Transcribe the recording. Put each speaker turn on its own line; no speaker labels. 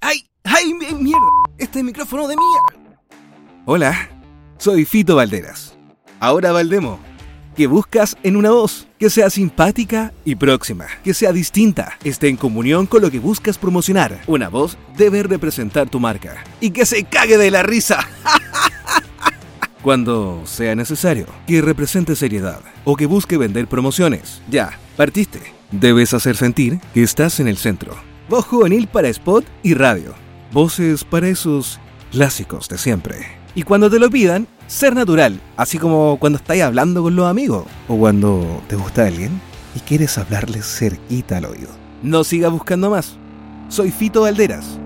¡Ay! ¡Ay! ¡Mierda! Este micrófono de mierda. Hola, soy Fito Valderas. Ahora Valdemo. ¿Qué buscas en una voz? Que sea simpática y próxima, que sea distinta, esté en comunión con lo que buscas promocionar. Una voz debe representar tu marca y que se cague de la risa. Cuando sea necesario, que represente seriedad o que busque vender promociones. Ya, partiste. Debes hacer sentir que estás en el centro. Voz juvenil para spot y radio. Voces para esos clásicos de siempre. Y cuando te lo pidan, ser natural, así como cuando estáis hablando con los amigos o cuando te gusta alguien y quieres hablarles cerquita al oído. No sigas buscando más. Soy Fito Valderas